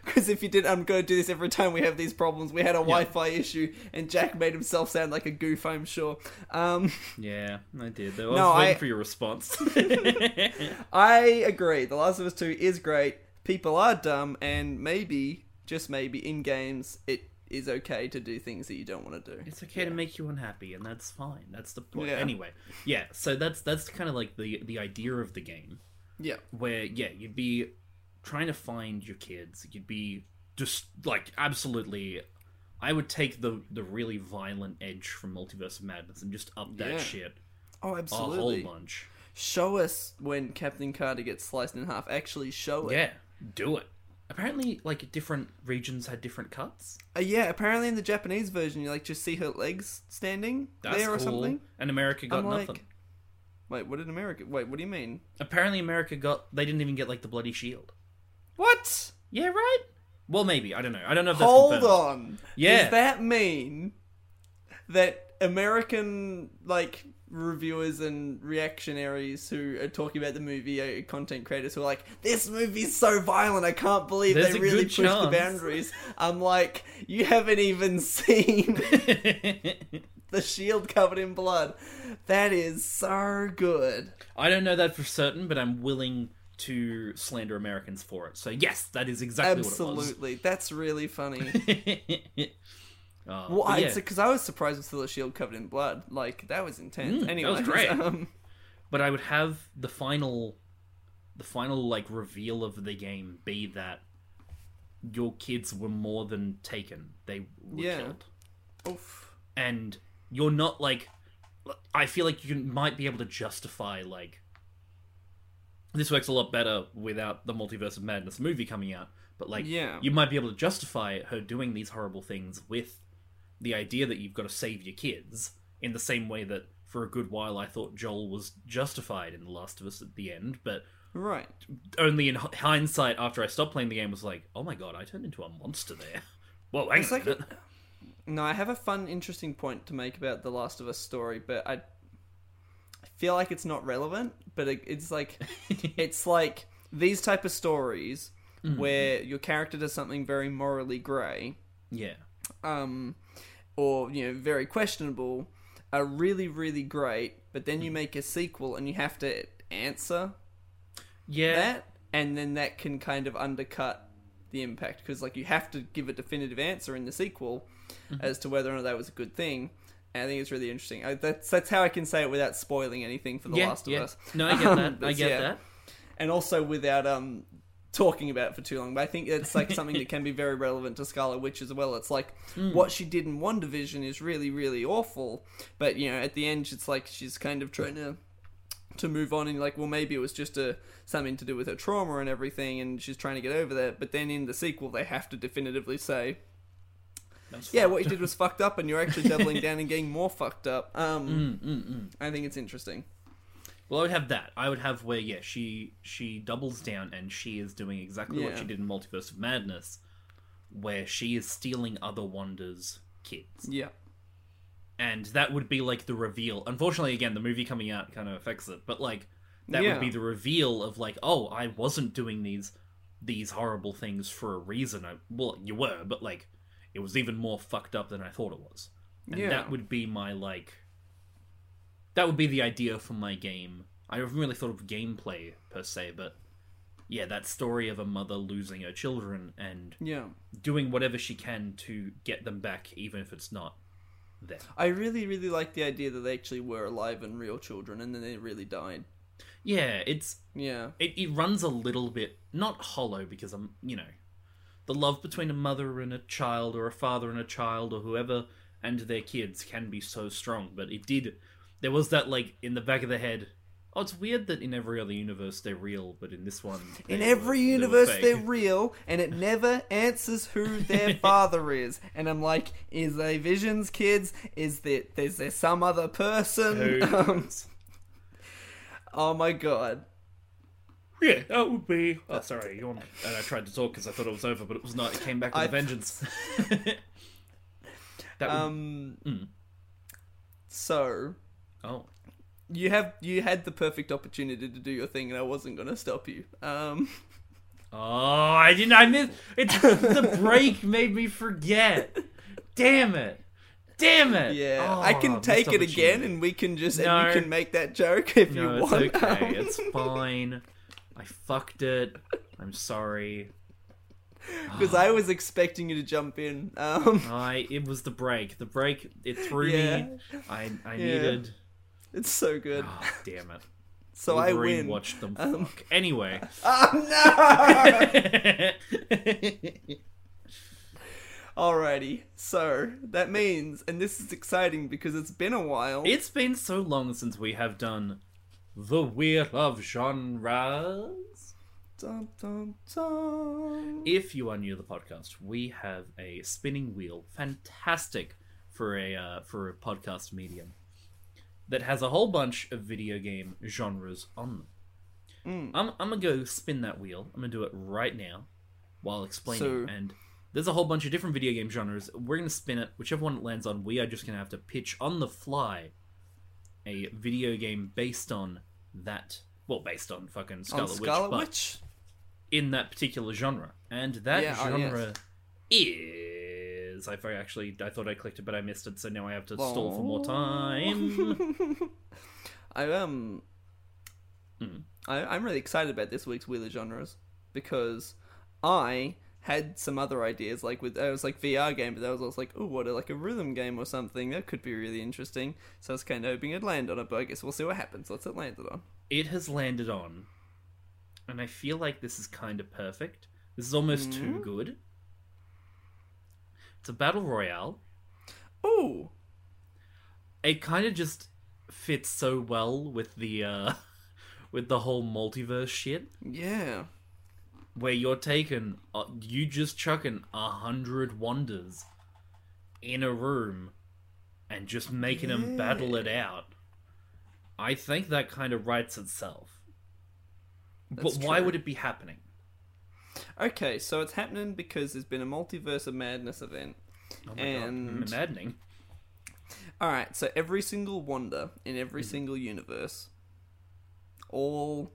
Because if you did, I'm going to do this every time we have these problems. We had a Wi-Fi issue, and Jack made himself sound like a goof. I'm sure. Um, Yeah, I did. Though. I No, was waiting I- for your response. (laughs) I agree. The Last of Us Two is great. People are dumb, and maybe, just maybe, in games, it is okay to do things that you don't want to do. it's okay to make you unhappy, and that's fine. That's the point. Yeah. Anyway, yeah. So that's that's kind of like the the idea of the game, Yeah. where yeah, you'd be trying to find your kids. You'd be just like absolutely. I would take the the really violent edge from Multiverse of Madness and just up that Yeah. shit Oh, absolutely a absolutely. whole bunch. Show us when Captain Carter gets sliced in half. Actually, show it. Yeah, do it. Apparently, like different regions had different cuts. Uh, yeah. Apparently, in the Japanese version, you like just see her legs standing That's there or cool. something. And America got I'm like, nothing. wait, what did America? Wait, what do you mean? Apparently, America got. They didn't even get like the bloody shield. What? Yeah, right. Well, maybe I don't know. I don't know if that's Hold confirmed. on. Yeah. Does that mean that American like reviewers and reactionaries who are talking about the movie are content creators who are like, "This movie's so violent, I can't believe There's they really pushed the boundaries." I'm like, you haven't even (laughs) seen (laughs) the shield covered in blood. That is so good. I don't know that for certain, but I'm willing to slander Americans for it. So yes, that is exactly what it was. Absolutely, that's really funny. (laughs) Uh, Well, but I yeah. because I was surprised with still a shield covered in blood. Like that was intense. Mm, that was great. (laughs) Um, but I would have the final, the final like reveal of the game be that your kids were more than taken; they were Yeah. killed. oof. and you're not like I feel like you might be able to justify like this works a lot better without the multiverse of madness movie coming out but like Yeah. you might be able to justify her doing these horrible things with the idea that you've got to save your kids in the same way that for a good while I thought Joel was justified in The Last of Us at the end but Right. only in hindsight after I stopped playing the game was like oh my god I turned into a monster there (laughs) whoa hang It's like. No, I have a fun, interesting point to make about the Last of Us story, but I feel like it's not relevant. But it, it's like (laughs) it's like these type of stories Mm-hmm. where your character does something very morally grey, yeah um, or you know very questionable, are really really great. But then Mm. you make a sequel and you have to answer yeah that, and then that can kind of undercut the impact because like you have to give a definitive answer in the sequel Mm-hmm. as to whether or not that was a good thing. I think it's really interesting. I, that's that's how I can say it without spoiling anything for The yeah, Last of yeah. Us. No, I get Um, that. (laughs) I get yeah. that. and also without um talking about it for too long. But I think it's like something that (laughs) can be very relevant to Scarlet Witch as well. It's like Hmm. what she did in WandaVision is really really awful, but you know at the end it's like she's kind of trying to to move on and like well maybe it was just a something to do with her trauma and everything and she's trying to get over that but then in the sequel they have to definitively say yeah what you did was fucked up and you're actually doubling down and getting more fucked up (laughs) um Mm, mm, mm. i think it's interesting Well, I would have that. I would have where yeah, she she doubles down and she is doing exactly what she did in Multiverse of Madness, where she is stealing other Wandas' kids, yeah and that would be like the reveal. Unfortunately, again, the movie coming out kind of affects it, but like that Yeah. would be the reveal of like, oh, I wasn't doing these these horrible things for a reason. I well, you were, but like it was even more fucked up than I thought it was. And Yeah. that would be my like that would be the idea for my game. I haven't really thought of gameplay per se, but yeah, that story of a mother losing her children and Yeah. doing whatever she can to get them back, even if it's not them. I really, really like the idea that they actually were alive and real children, and then they really died. Yeah, it's Yeah. it, it runs a little bit not hollow because I'm you know the love between a mother and a child or a father and a child or whoever and their kids can be so strong but it did there was that like in the back of the head oh it's weird that in every other universe they're real but in this one In every were universe, fake. they're real, and it never answers who their (laughs) father is. And I'm like, is they Vision's kids? Is there, is there some other person? (laughs) Um, oh my god. Yeah that would be oh sorry and I tried to talk because I thought it was over but it was not it came back with I- a vengeance (laughs) that would, Um. Mm. So oh you have you had the perfect opportunity to do your thing, and I wasn't going to stop you. Um. (laughs) Oh, I didn't. I missed. It's the break made me forget. Damn it! Damn it! Yeah, Oh, I can take it again, and we can just No. and you can make that joke if No, you it's want. okay. Um, (laughs) It's fine. I fucked it. I'm sorry. because I was expecting you to jump in. Um, (sighs) I. It was the break. The break. It threw Yeah. me. I. I Yeah. needed. it's so good. Oh, damn it. (laughs) So I win. Watch them Um, fuck. Anyway. (laughs) Oh no! (laughs) Alrighty, so that means, and this is exciting because it's been a while. it's been so long since we have done the Wheel of Genres. Dun, dun, dun. If you are new to the podcast, we have a spinning wheel, fantastic for a uh, for a podcast medium, that has a whole bunch of video game genres on them. Mm. I'm I'm gonna go spin that wheel. I'm gonna do it right now, while explaining. So- And there's a whole bunch of different video game genres. We're gonna spin it, whichever one it lands on. We are just gonna have to pitch on the fly a video game based on that. Well, based on fucking On Scarlet, Scarlet Witch, but Witch? in that particular genre, and that Yeah, oh, genre is. I actually I thought I clicked it, but I missed it, so now I have to stall for more time. (laughs) I um, Mm. I, I'm really excited about this week's Wheel of Genres because I had some other ideas. Like with it was like VR game, but that was also like, oh, what like a rhythm game or something that could be really interesting. So I was kind of hoping it'd land on it, but I guess we'll see what happens. What's it landed on? it has landed on, and I feel like this is kind of perfect. This is almost too Mhm. good. It's a battle royale. Oh, It kind of just fits so well with the uh (laughs) with the whole multiverse shit. yeah. Where you're taking uh, you just chucking a hundred Wandas in a room and just making them battle it out. I think that kind of writes itself. That's but why true. would it be happening? Okay, so it's happening because there's been a multiverse of madness event. oh And- god maddening. All right, so every single Wanda in every single universe, all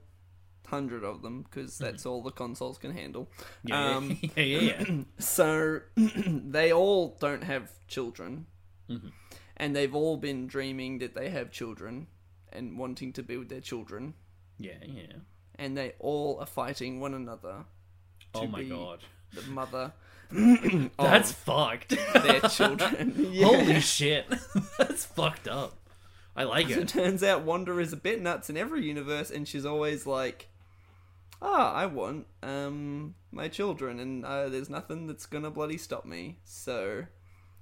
hundred of them, because that's all the consoles can handle. yeah Um, (laughs) yeah yeah, yeah. (clears throat) So (clears throat) they all don't have children, Mhm. and they've all been dreaming that they have children and wanting to be with their children, yeah yeah and they all are fighting one another. oh my be god The mother. (clears throat) that's fucked their (laughs) children. (laughs) Yeah. holy shit that's fucked up i like It it turns out Wanda is a bit nuts in every universe, and she's always like, "Ah, I want um my children, and uh, there's nothing that's gonna bloody stop me." So,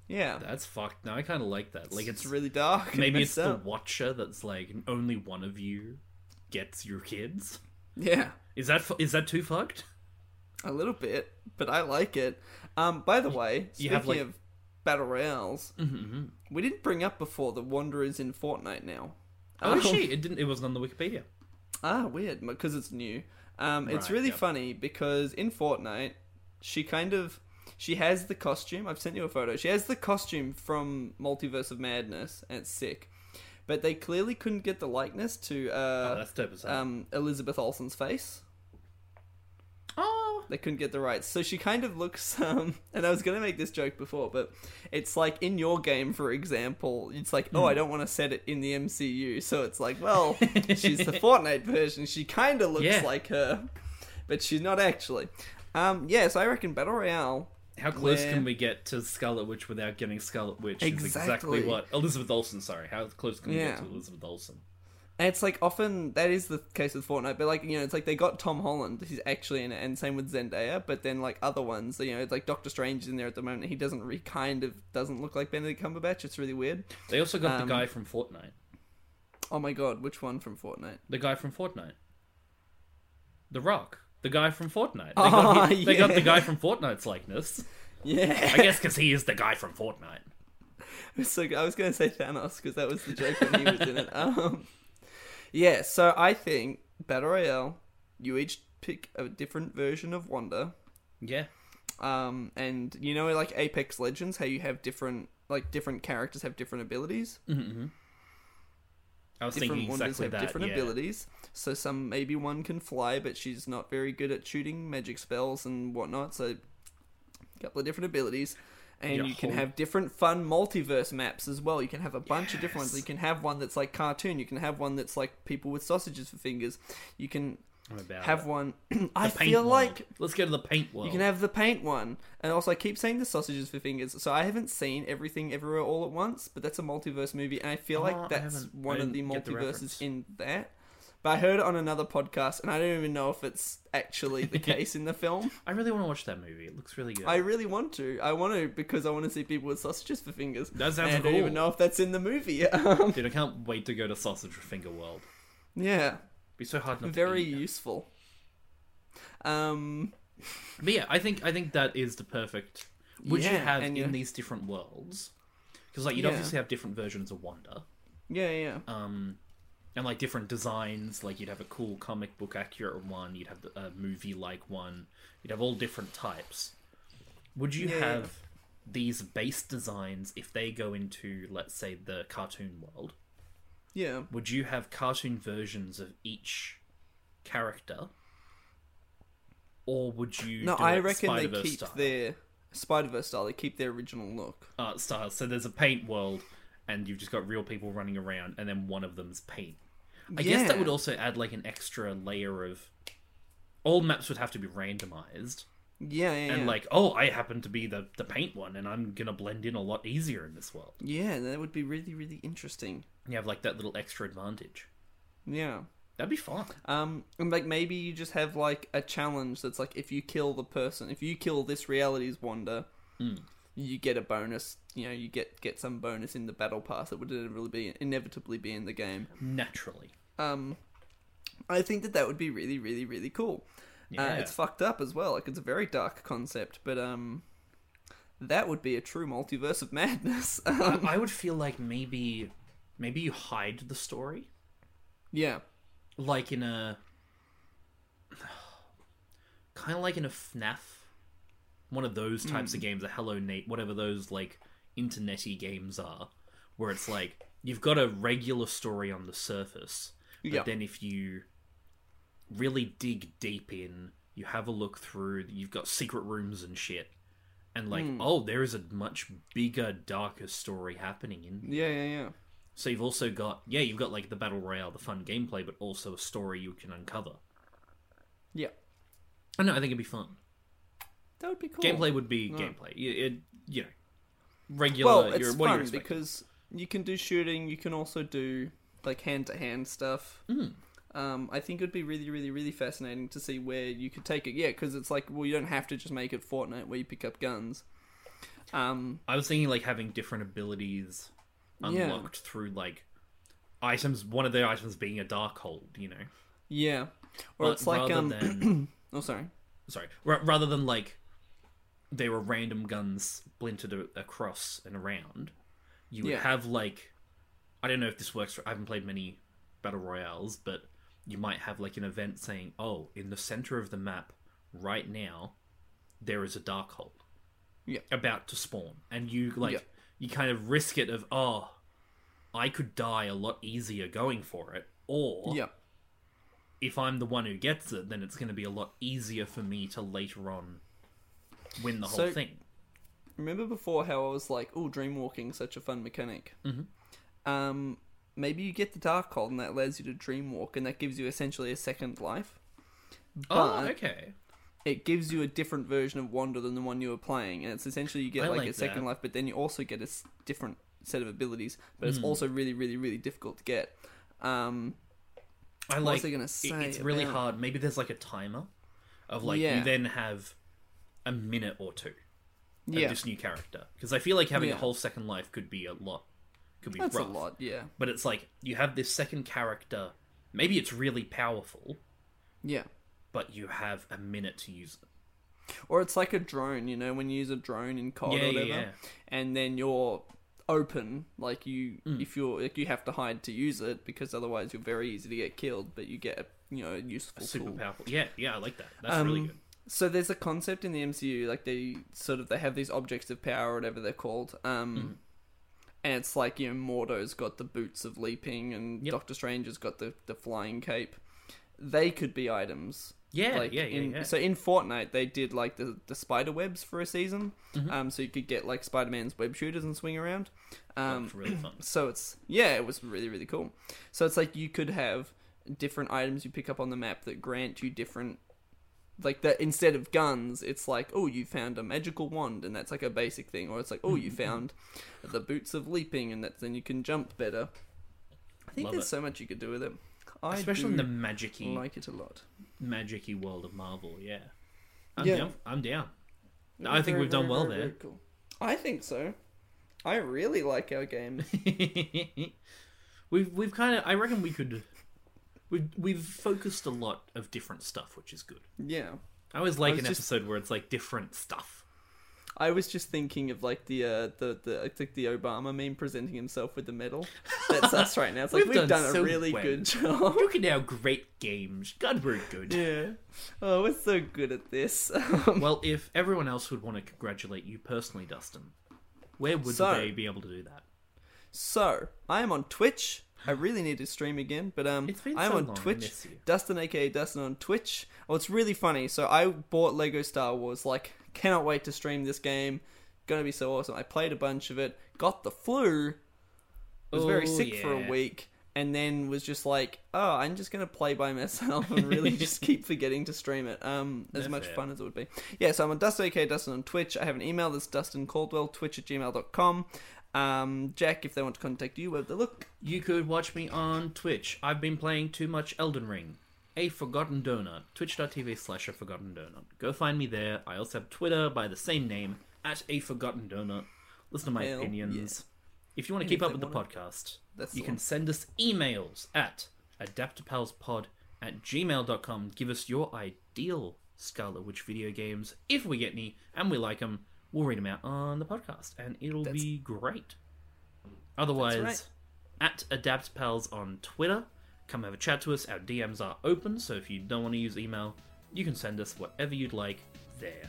yeah, that's fucked now i kind of like that like it's it's really dark. Maybe it's messed the watcher that's like only one of you gets your kids. yeah, Is that fu- is that too fucked? a little bit, but I like it. Um, by the way, You speaking have, like- of battle royales, Mm-hmm. we didn't bring up before the Wanderers in Fortnite now. Oh, Um, she? It didn't. It wasn't on the Wikipedia. Ah, weird, because it's new. Um, it's Right, really yep. funny because in Fortnite, she kind of she has the costume. I've sent you a photo. She has the costume from Multiverse of Madness, and it's sick. But they clearly couldn't get the likeness to oh, uh, that's dope as hell. um, Elizabeth Olsen's face. Oh, They couldn't get the rights, so she kind of looks. Um, and I was gonna make this joke before, but it's like in your game, for example, it's like, Hmm. oh, I don't want to set it in the MCU, so it's like, well, she's the (laughs) Fortnite version. She kind of looks Yeah. like her, but she's not actually. Um, yes, I reckon Battle Royale. How close Where- can we get to Scarlet Witch without getting Scarlet Witch? Is Exactly. exactly what Elizabeth Olsen. Sorry, how close can we Yeah. get to Elizabeth Olsen? And it's like often that is the case with Fortnite, but like you know, it's like they got Tom Holland, he's actually in it, and same with Zendaya. But then like other ones, you know, it's like Doctor Strange is in there at the moment. He doesn't really kind of doesn't look like Benedict Cumberbatch. It's really weird. They also got Um, the guy from Fortnite. Oh my god, which one from Fortnite? The guy from Fortnite. The Rock. The guy from Fortnite. They, Oh, got, he- they got the guy from Fortnite's likeness. Yeah, I guess because he is the guy from Fortnite. (laughs) so I was going to say Thanos because that was the joke when he was in it. (laughs) Um, yeah, so I think Battle Royale, you each pick a different version of Wanda. Yeah. Um, and you know, like Apex Legends, how you have different, like different characters have different abilities. Mm-hmm. I was different thinking exactly have that. different yeah. abilities. So some maybe one can fly, but she's not very good at shooting magic spells and whatnot. So a couple of different abilities. And Your you can whole- have different fun multiverse maps as well. You can have a bunch of different ones. You can have one that's like cartoon. You can have one that's like people with sausages for fingers. You can have it. one. (clears throat) I feel world. like let's go to the paint one. you can have the paint one, and also I keep saying the sausages for fingers. So I haven't seen everything everywhere all at once, but that's a multiverse movie, and I feel Oh, like that's one of the didn't the multiverses in that. But I heard it on another podcast, and I don't even know if it's actually the (laughs) case in the film. I really want to watch that movie. It looks really good. I really want to. I want to because I want to see people with sausages for fingers. That sounds and I don't even know if that's in the movie. (laughs) Dude, I can't wait to go to Sausage for Finger World. yeah, Be so hard not very useful. Um, But yeah, I think I think that is the perfect. Would you have in these different worlds? Because like you'd Yeah. obviously have different versions of Wanda, yeah, yeah. um, and like different designs. Like you'd have a cool comic book accurate one. You'd have a movie like one. You'd have all different types. Would you Yeah. have these base designs if they go into, let's say, the cartoon world? Yeah. Would you have cartoon versions of each character? Or would you No, do I reckon they Spider-Verse keep style? their Spider Verse style. They keep their original look. art style. So there's a paint world, and you've just got real people running around, and then one of them's paint. I guess that would also add like an extra layer of. All maps would have to be randomized, Yeah, yeah, and yeah. like, oh, I happen to be the the paint one, and I'm gonna blend in a lot easier in this world. yeah, that would be really, really interesting. You have like that little extra advantage. Yeah. That'd be fun. Um, and like maybe you just have like a challenge that's like if you kill the person, if you kill this reality's Wanda, Hmm. You get a bonus. You know, you get get some bonus in the battle pass that would inevitably be inevitably be in the game. Naturally. Um, I think that that would be really, really, really cool. Uh, it's fucked up as well. Like it's a very dark concept, but um, that would be a true multiverse of madness. (laughs) Um, I, I would feel like maybe, maybe you hide the story, yeah, like in a, (sighs) kind of like in a FNAF, one of those types of Hmm. games, a Hello Neighbor, whatever those like internety games are, where it's like you've got a regular story on the surface, but Yeah. then if you really dig deep in, you have a look through, you've got secret rooms and shit. And like, Hmm. oh, there is a much bigger, darker story happening in yeah, yeah, yeah. so you've also got yeah, you've got like the battle royale, the fun gameplay, but also a story you can uncover. Yeah, I know, I think it'd be fun. That would be cool. Gameplay would be Yeah. gameplay. It, it you know regular. Well, you're- it's what do you fun because you can do shooting. You can also do like hand to hand stuff. Mm. Um, I think it'd be really, really, really fascinating to see where you could take it. Yeah, because it's like, well, you don't have to just make it Fortnite where you pick up guns. Um, I was thinking like having different abilities Yeah. unlocked through like items. One of the items being a Darkhold. You know, yeah, or But it's like um. than (clears throat) oh, sorry. sorry, ra- rather than like they were random guns splintered a- across and around, you would Yeah. have like I don't know if this works. For, I haven't played many battle royales, but you might have like an event saying, "Oh, in the center of the map right now, there is a Darkhold Yeah. about to spawn," and you like Yeah. you kind of risk it of, "Oh, I could die a lot easier going for it," or Yeah, if I'm the one who gets it, then it's going to be a lot easier for me to later on win the whole So- thing. remember before how I was like, "Oh, dream walking, such a fun mechanic." Mhm. Um, maybe you get the Darkhold, and that allows you to dream walk, and that gives you essentially a second life. Oh, but okay. it gives you a different version of Wanda than the one you were playing, and it's essentially you get like, like a second life, but then you also get a s- different set of abilities, but Hmm. it's also really, really, really difficult to get. Um, I like. it- it's really about- hard. Maybe there's like a timer of like Yeah. you then have a minute or two of yeah, this new character because I feel like having Yeah. a whole second life could be a lot. Could be that's rough. a lot. Yeah, But it's like you have this second character. Maybe it's really powerful, yeah. but you have a minute to use it. Or it's like a drone, you know, when you use a drone in COD Yeah, or whatever, yeah. and then you're open, like you, Mm. if you're, like you have to hide to use it because otherwise you're very easy to get killed. But you get, a, you know, a useful Super tool. powerful. Yeah, yeah, I like that. That's Um, really good. So there's a concept in the MCU, like they sort of they have these objects of power, or whatever they're called. Um, Mm-hmm. and it's like you know, Mordo's got the boots of leaping, and Yep. Doctor Strange has got the the flying cape. They could be items. Yeah, like yeah, yeah, in, yeah. So in Fortnite, they did like the the spider webs for a season, Mm-hmm. um, so you could get like Spider Man's web shooters and swing around. Um, That's really fun. (clears throat) so it's yeah, it was really really cool. So it's like you could have different items you pick up on the map that grant you different like that instead of guns, it's like, oh, you found a magical wand and that's like a basic thing, or it's like, oh, you Mm-hmm. found the boots of leaping and that's then you can jump better. I think Love there's it. so much you could do with it. I Especially in the magicy, like it a lot. magicy world of Marvel. Yeah, I'm Yeah. down. I'm down. I think Very, we've done very, well very, there. very cool. I think so. I really like our games. (laughs) we've we've kind of. I reckon we could. We've we've focused a lot of different stuff, which is good. yeah. I always like was an just- episode where it's like different stuff. I was just thinking of like the uh, the the I think the Obama meme presenting himself with the medal. That's (laughs) us right now. It's like We've we've, done done, so a really well. good (laughs) job. Look at our great games. God, we're good. yeah. Oh, we're so good at this. (laughs) Well, if everyone else would want to congratulate you personally, Dustin, where would So- they be able to do that? so I am on Twitch. I really need to stream again, but um, I'm so on long, Twitch. Dustin, aka Dustin, on Twitch. Oh, it's really funny. So I bought Lego Star Wars. Like, cannot wait to stream this game. Gonna be so awesome. I played a bunch of it. Got the flu. Was very Oh, sick for a week, and then was just like, oh, I'm just gonna play by myself and really (laughs) just keep forgetting to stream it. Um, as Yeah, much fair. fun as it would be. Yeah, so I'm on Dustin, aka Dustin on Twitch. I have an email that's Dustin Caldwell, twitch at gmail.com. Um, Jack, if they want to contact you, where they look. You could watch me on Twitch. I've been playing too much Elden Ring. A Forgotten Donut. Twitch.tv slash A Forgotten Donut. Go find me there. I also have Twitter by the same name, at A Forgotten Donut. Listen to my Hell opinions. If you want to keep up with the wanna- podcast, That's you the can send us emails at adaptapalspod at gmail.com. Give us your ideal Scarlet Witch video games. If we get any and we like them, we'll read them out on the podcast and it'll That's- be great. Otherwise, right. at AdaptPals on Twitter, come have a chat to us. Our DMs are open, so if you don't want to use email, you can send us whatever you'd like there.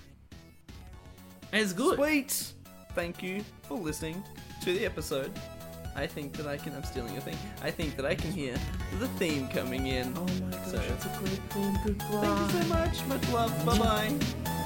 As good. Sweet! Thank you for listening to the episode. I think that I can. I'm stealing your thing. I think that I can hear the theme coming in. Oh my gosh, So- it's a great thing. Goodbye. Thank you so much. Much love. Bye bye.